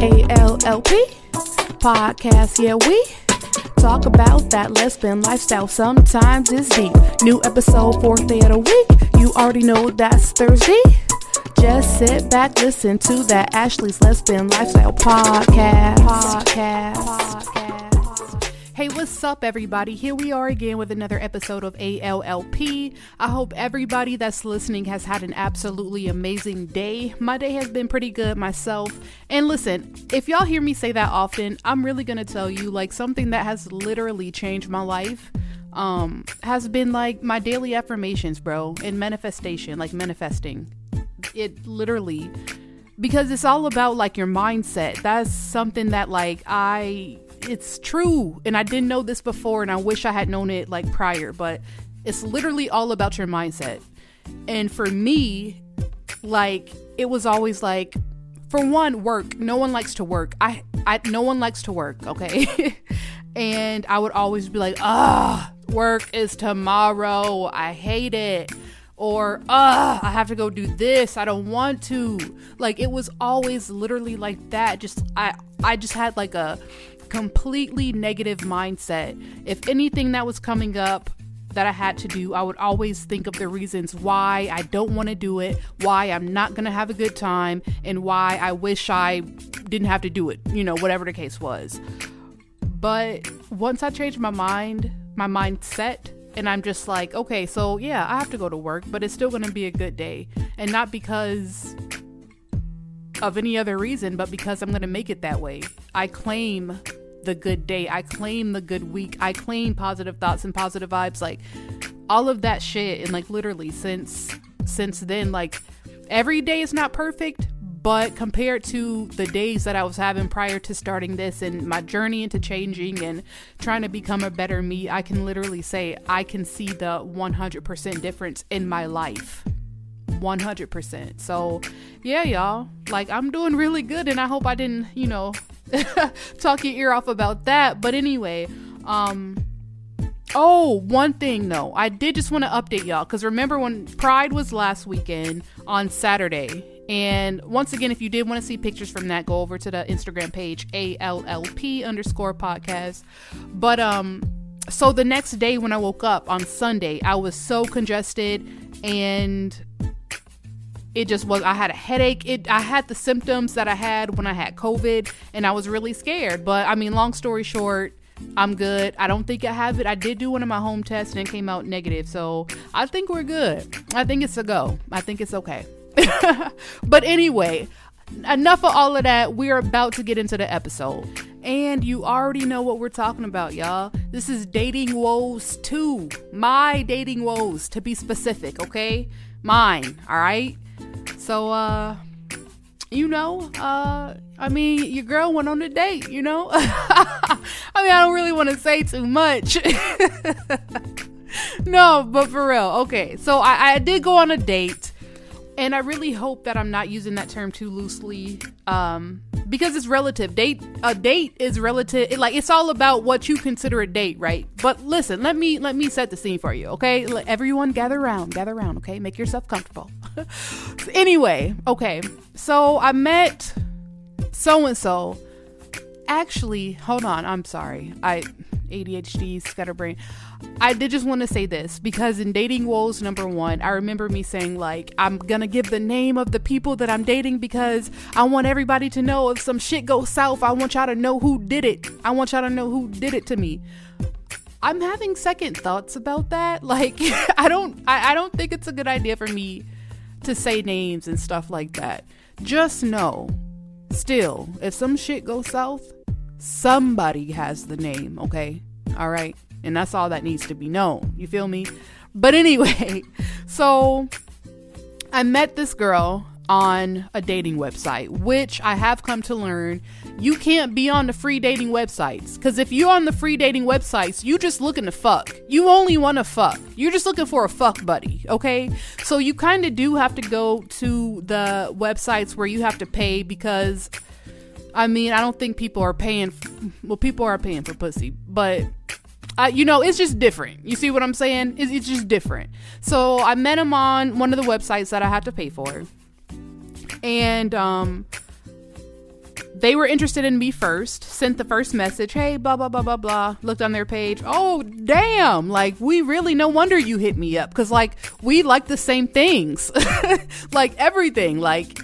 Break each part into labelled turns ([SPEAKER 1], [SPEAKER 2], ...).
[SPEAKER 1] ALLP podcast. Yeah, we talk about that lesbian lifestyle. Sometimes it's deep. New episode, fourth day of the week. You already know that's Thursday. Just sit back, listen to that Ashley's Lesbian Lifestyle podcast. Podcast. podcast. Hey, what's up, everybody? Here we are again with another episode of ALLP. I hope everybody that's listening has had an absolutely amazing day. My day has been pretty good myself. And listen, if y'all hear me say that often, I'm really gonna tell you like something that has literally changed my life um has been like my daily affirmations, bro, and manifestation, like manifesting. It literally because it's all about like your mindset. That's something that like I it's true and I didn't know this before and I wish I had known it like prior, but it's literally all about your mindset. And for me, like it was always like for one, work. No one likes to work. I I no one likes to work, okay? and I would always be like, "Ah, work is tomorrow. I hate it." or uh i have to go do this i don't want to like it was always literally like that just i i just had like a completely negative mindset. If anything that was coming up that I had to do, I would always think of the reasons why I don't want to do it, why I'm not going to have a good time, and why I wish I didn't have to do it, you know, whatever the case was. But once I changed my mind, my mindset, and I'm just like, okay, so yeah, I have to go to work, but it's still going to be a good day. And not because of any other reason, but because I'm going to make it that way. I claim the good day. I claim the good week. I claim positive thoughts and positive vibes. Like all of that shit. And like literally since since then, like every day is not perfect, but compared to the days that I was having prior to starting this and my journey into changing and trying to become a better me, I can literally say I can see the 100% difference in my life. 100%. So, yeah, y'all. Like, I'm doing really good, and I hope I didn't, you know, talk your ear off about that. But anyway, um, Oh, one thing though, I did just want to update y'all because remember when Pride was last weekend on Saturday. And once again, if you did want to see pictures from that, go over to the Instagram page ALLP underscore podcast. But um, so the next day when I woke up on Sunday, I was so congested and it just was i had a headache. It i had the symptoms that i had when i had covid and i was really scared. But i mean long story short i'm good. I don't think i have it. I did do one of my home tests and it came out negative. So i think we're good. I think it's a go. I think it's okay. But anyway enough of all of that. We're about to get into the episode. And you already know what we're talking about y'all. This is dating woes 2 my dating woes to be specific okay? Mine all right so, uh, you know, uh, I mean, your girl went on a date, you know? I mean, I don't really want to say too much. no, but for real. Okay, so I, I did go on a date, and I really hope that I'm not using that term too loosely. Um, because it's relative. Date a date is relative. It, like it's all about what you consider a date, right? But listen, let me let me set the scene for you, okay? Let everyone gather around, gather around, okay? Make yourself comfortable. anyway, okay. So I met so and so. Actually, hold on. I'm sorry. I ADHD, scatterbrain. I did just want to say this because in dating woes number one, I remember me saying like I'm gonna give the name of the people that I'm dating because I want everybody to know if some shit goes south. I want y'all to know who did it. I want y'all to know who did it to me. I'm having second thoughts about that. Like I don't I, I don't think it's a good idea for me to say names and stuff like that. Just know, still, if some shit goes south, somebody has the name, okay? All right. And that's all that needs to be known. You feel me? But anyway, so I met this girl on a dating website, which I have come to learn you can't be on the free dating websites. Because if you're on the free dating websites, you just looking to fuck. You only want to fuck. You're just looking for a fuck buddy, okay? So you kind of do have to go to the websites where you have to pay because I mean, I don't think people are paying. Well, people are paying for pussy, but you know, it's just different. You see what I'm saying? It's, it's just different. So I met him on one of the websites that I had to pay for, and um, they were interested in me first, sent the first message, hey, blah, blah, blah, blah, blah. Looked on their page. Oh, damn. Like, we really, no wonder you hit me up. Cause, like, we like the same things. like, everything. Like,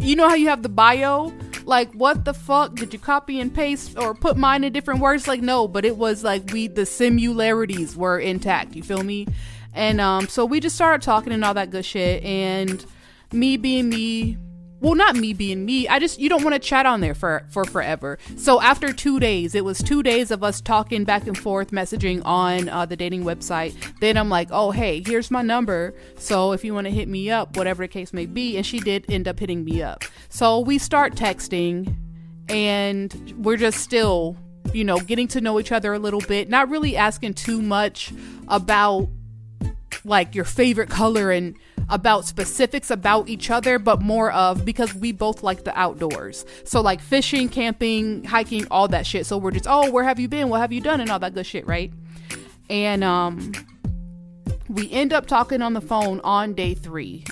[SPEAKER 1] you know how you have the bio? Like, what the fuck? Did you copy and paste or put mine in different words? Like, no, but it was like we, the similarities were intact. You feel me? And, um, so we just started talking and all that good shit. And me being me, well not me being me. I just you don't want to chat on there for for forever. So after two days it was two days of us talking back and forth messaging on uh, the dating website. Then i'm like oh hey here's my number. So if you want to hit me up whatever the case may be. And she did end up hitting me up. So we start texting and we're just still you know getting to know each other a little bit not really asking too much about like your favorite color and about specifics about each other, but more of because we both like the outdoors. So, like fishing, camping, hiking, all that shit. So, we're just, oh, where have you been? What have you done? And all that good shit, right? And um, we end up talking on the phone on day three.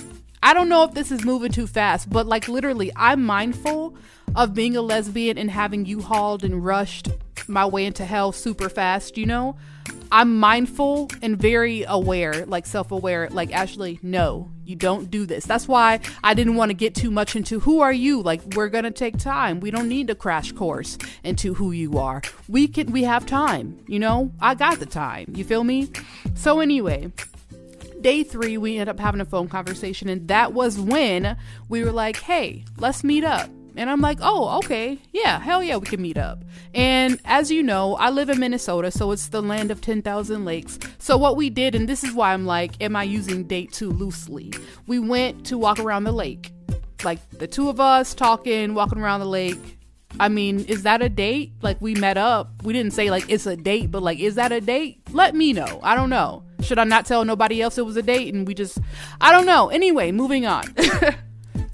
[SPEAKER 1] I don't know if this is moving too fast, but like literally, I'm mindful of being a lesbian and having U-Hauled and rushed my way into hell super fast, you know? I'm mindful and very aware, like self aware, like Ashley, no, you don't do this. That's why I didn't want to get too much into who are you? Like we're going to take time. We don't need a crash course into who you are. We can we have time, you know? I got the time. You feel me? So anyway, day 3 we ended up having a phone conversation and that was when we were like, "Hey, let's meet up." And I'm like, oh, okay. Yeah, hell yeah, we can meet up. And as you know, I live in Minnesota, so it's the land of 10,000 lakes. So what we did, and this is why I'm like, am I using date too loosely? We went to walk around the lake. Like the two of us talking, walking around the lake. I mean, is that a date? Like we met up. We didn't say like it's a date, but like, is that a date? Let me know. I don't know. Should I not tell nobody else it was a date and we just, I don't know. Anyway, moving on.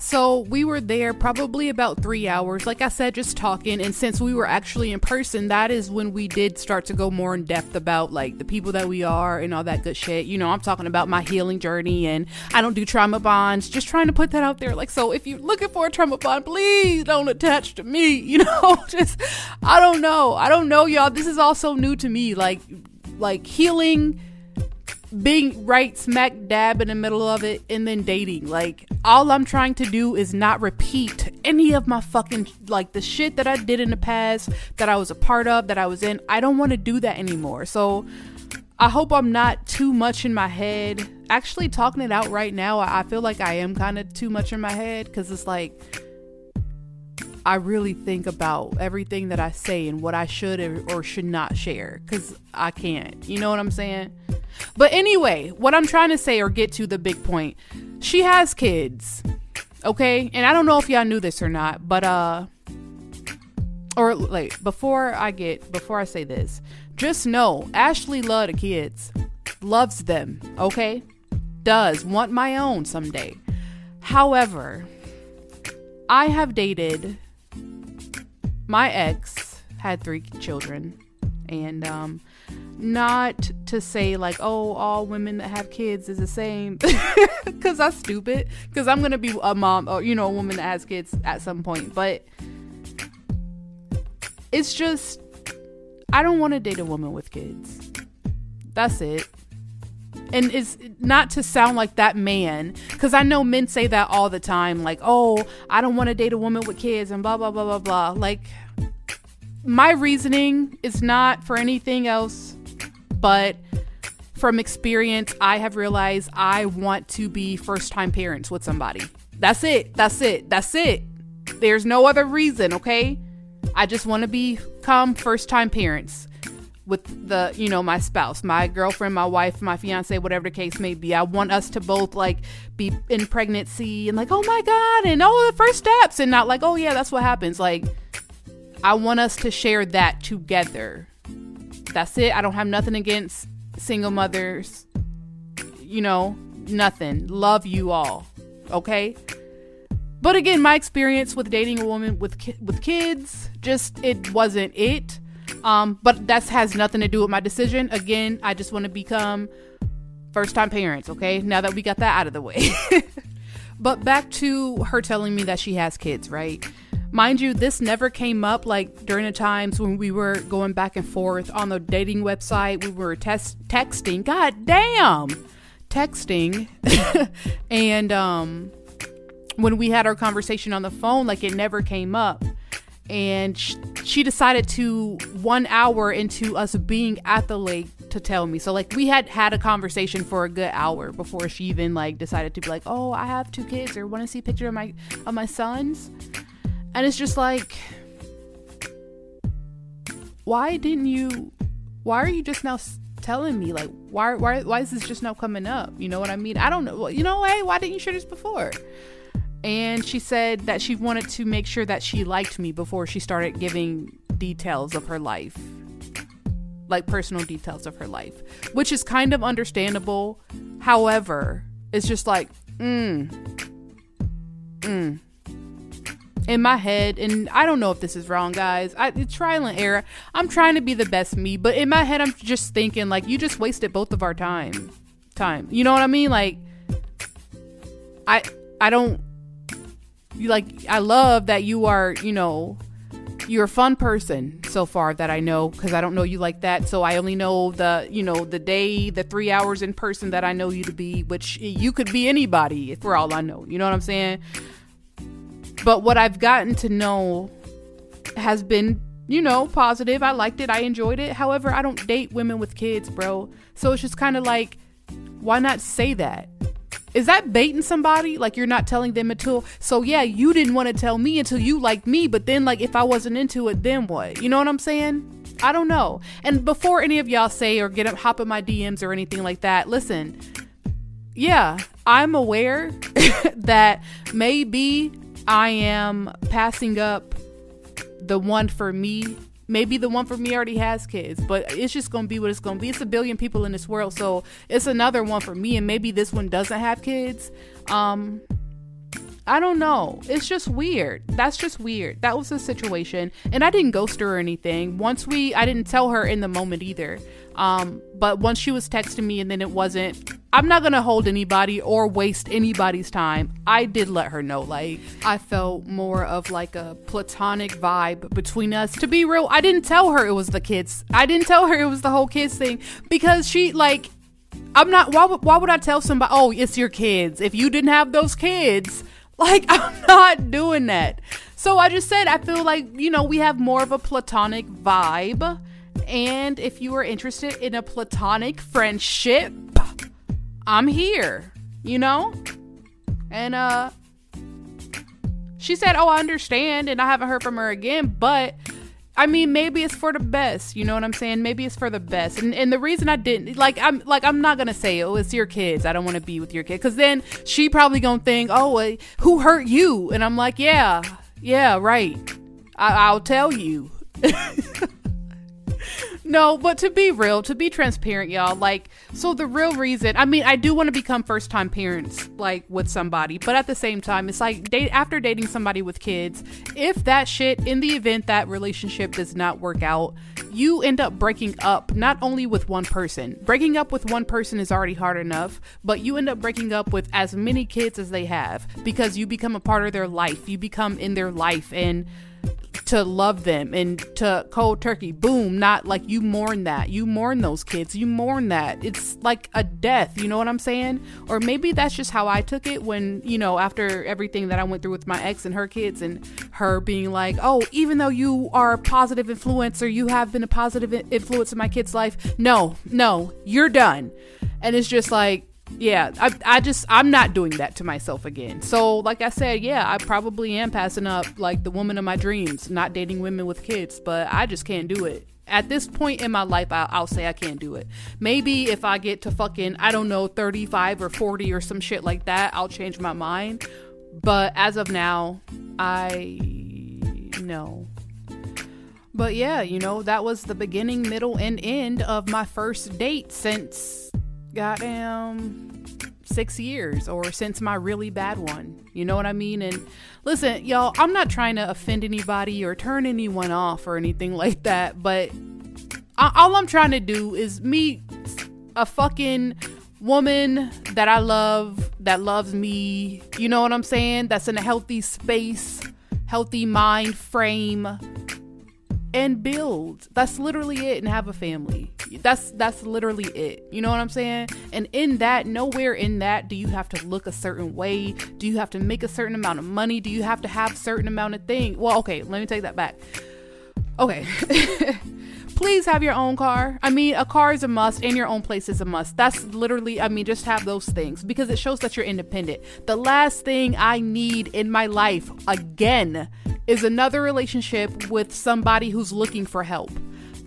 [SPEAKER 1] So we were there probably about three hours, like I said, just talking. And since we were actually in person, that is when we did start to go more in depth about like the people that we are and all that good shit. You know, I'm talking about my healing journey and I don't do trauma bonds, just trying to put that out there. Like, so if you're looking for a trauma bond, please don't attach to me, you know, just, I don't know. I don't know, y'all. This is all so new to me. Like, like healing being right smack dab in the middle of it and then dating. Like, all I'm trying to do is not repeat any of my fucking, like, the shit that I did in the past, that I was a part of, that I was in. I don't want to do that anymore. So, I hope I'm not too much in my head. Actually, talking it out right now, I feel like I am kind of too much in my head because it's like, I really think about everything that I say and what I should or should not share because I can't. You know what I'm saying? But anyway, what I'm trying to say or get to the big point she has kids. Okay? And I don't know if y'all knew this or not, but, uh, or like before I get, before I say this, just know Ashley loves the kids, loves them, okay? Does want my own someday. However, I have dated my ex had three children and um not to say like oh all women that have kids is the same. Because that's stupid. Because i'm gonna be a mom or you know a woman that has kids at some point. But it's just i don't want to date a woman with kids. That's it. And it's not to sound like that man because i know men say that all the time like oh i don't want to date a woman with kids and blah blah blah blah blah. Like my reasoning is not for anything else but from experience i have realized i want to be first time parents with somebody. That's it. That's it. That's it. There's no other reason okay? I just want to become first time parents with the you know my spouse my girlfriend my wife my fiance whatever the case may be. I want us to both like be in pregnancy and like oh my god and oh the first steps and not like oh yeah that's what happens. Like i want us to share that together that's it i don't have nothing against single mothers you know nothing love you all okay but again my experience with dating a woman with ki- with kids just it wasn't it um, but that has nothing to do with my decision. Again, I just want to become first time parents, okay? Now that we got that out of the way. but back to her telling me that she has kids, right? Mind you, this never came up like during the times when we were going back and forth on the dating website. We were test- texting. God damn. Texting. and um when we had our conversation on the phone, like it never came up. And sh- she decided to one hour into us being at the lake to tell me. So like we had had a conversation for a good hour before she even like decided to be like, "Oh, I have two kids or want to see a picture of my of my sons." And it's just like why didn't you why are you just now telling me like why why why is this just now coming up? You know what I mean? I don't know. You know, hey, why didn't you share this before? And she said that she wanted to make sure that she liked me before she started giving details of her life. Like personal details of her life, which is kind of understandable. However, it's just like, mm, mm. In my head, and I don't know if this is wrong, guys. I, it's trial and error. I'm trying to be the best me, but in my head, I'm just thinking like, you just wasted both of our time. Time. You know what I mean? Like, I I don't you like I love that you are, you know, you're a fun person so far that I know because I don't know you like that. So I only know the, you know, the day, the three hours in person that I know you to be, which you could be anybody for all I know. You know what I'm saying? But what I've gotten to know has been, you know, positive. I liked it. I enjoyed it. However, I don't date women with kids, bro. So it's just kind of like, why not say that? Is that baiting somebody? Like you're not telling them until so yeah, you didn't want to tell me until you liked me, but then like if I wasn't into it, then what? You know what I'm saying? I don't know. And before any of y'all say or get up hop in my DMs or anything like that, listen. Yeah, I'm aware that maybe I am passing up the one for me maybe the one for me already has kids, but it's just gonna be what it's gonna be. It's a billion people in this world, so it's another one for me, and maybe this one doesn't have kids. Um, I don't know. It's just weird. That's just weird. That was the situation, and I didn't ghost her or anything. Once we, I didn't tell her in the moment either. Um, but once she was texting me and then it wasn't, I'm not gonna hold anybody or waste anybody's time. I did let her know, like, I felt more of like a platonic vibe between us. To be real, I didn't tell her it was the kids. I didn't tell her it was the whole kids thing because she, like, I'm not, why, why would I tell somebody, oh, it's your kids? If you didn't have those kids, like, I'm not doing that. So I just said, I feel like, you know, we have more of a platonic vibe and if you are interested in a platonic friendship, I'm here, you know? And uh she said, "Oh, I understand." And I haven't heard from her again, but I mean, maybe it's for the best. You know what I'm saying? Maybe it's for the best. And and the reason I didn't like I'm like I'm not gonna say oh it's your kids. I don't want to be with your kid because then she probably gonna think oh who hurt you? And I'm like yeah yeah right. I, I'll tell you. No, but to be real, to be transparent, y'all, like, so the real reason, I mean, I do want to become first time parents, like, with somebody, but at the same time, it's like, date after dating somebody with kids, if that shit, in the event that relationship does not work out, you end up breaking up not only with one person. Breaking up with one person is already hard enough, but you end up breaking up with as many kids as they have because you become a part of their life. You become in their life, and to love them and to cold turkey. Boom not like you mourn that. You mourn those kids. You mourn that. It's like a death you know what i'm saying? Or maybe that's just how i took it when you know after everything that i went through with my ex and her kids and her being like oh even though you are a positive influence or you have been a positive influence in my kid's life. No no you're done. And it's just like yeah, I, I just I'm not doing that to myself again. So like I said, yeah, I probably am passing up like the woman of my dreams, not dating women with kids, but I just can't do it. At this point in my life, I'll, I'll say I can't do it. Maybe if I get to fucking I don't know 35 or 40 or some shit like that, I'll change my mind. But as of now, I no. But yeah, you know, that was the beginning, middle, and end of my first date since goddamn six years or since my really bad one. You know what I mean? And listen, y'all, I'm not trying to offend anybody or turn anyone off or anything like that, but all I'm trying to do is meet a fucking woman that I love, that loves me, you know what I'm saying? That's in a healthy space, healthy mind frame and build. That's literally it and have a family. That's that's literally it. You know what I'm saying? And in that, nowhere in that do you have to look a certain way. Do you have to make a certain amount of money? Do you have to have certain amount of thing? Well, okay, let me take that back. Okay. please have your own car. I mean, a car is a must and your own place is a must. That's literally, I mean, just have those things because it shows that you're independent. The last thing I need in my life, again, is another relationship with somebody who's looking for help.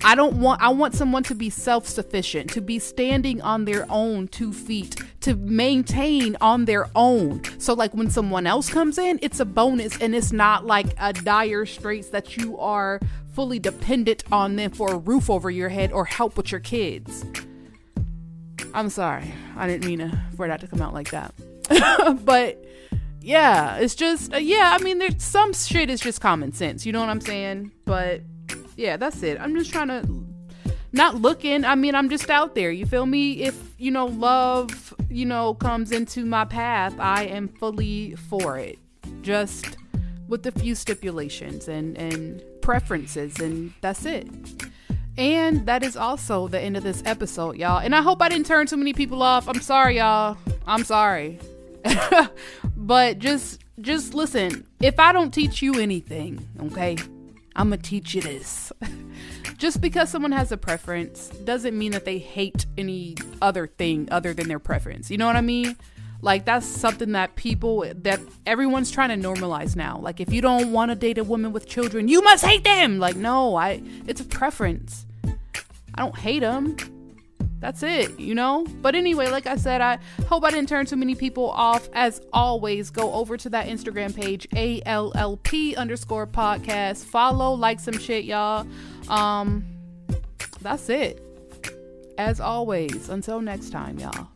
[SPEAKER 1] I don't want I want someone to be self-sufficient, to be standing on their own two feet, to maintain on their own. So like when someone else comes in, it's a bonus and it's not like a dire straits that you are fully dependent on them for a roof over your head or help with your kids. I'm sorry. I didn't mean for that to come out like that. but yeah, it's just uh, yeah, I mean there's some shit is just common sense, you know what I'm saying? But yeah, that's it. I'm just trying to not looking. I mean, I'm just out there. You feel me? If, you know, love, you know, comes into my path, I am fully for it. Just with a few stipulations and and preferences, and that's it. And that is also the end of this episode, y'all. And I hope I didn't turn too many people off. I'm sorry, y'all. I'm sorry. but just just listen. If I don't teach you anything, okay? I'm going to teach you this. just because someone has a preference doesn't mean that they hate any other thing other than their preference. You know what I mean? Like that's something that people that everyone's trying to normalize now. Like if you don't want to date a woman with children, you must hate them. Like no, I it's a preference. I don't hate them. That's it, you know? But anyway, like I said, I hope I didn't turn too many people off. As always, go over to that Instagram page, ALLP underscore podcast. Follow, like some shit, y'all. Um, that's it. As always, until next time, y'all.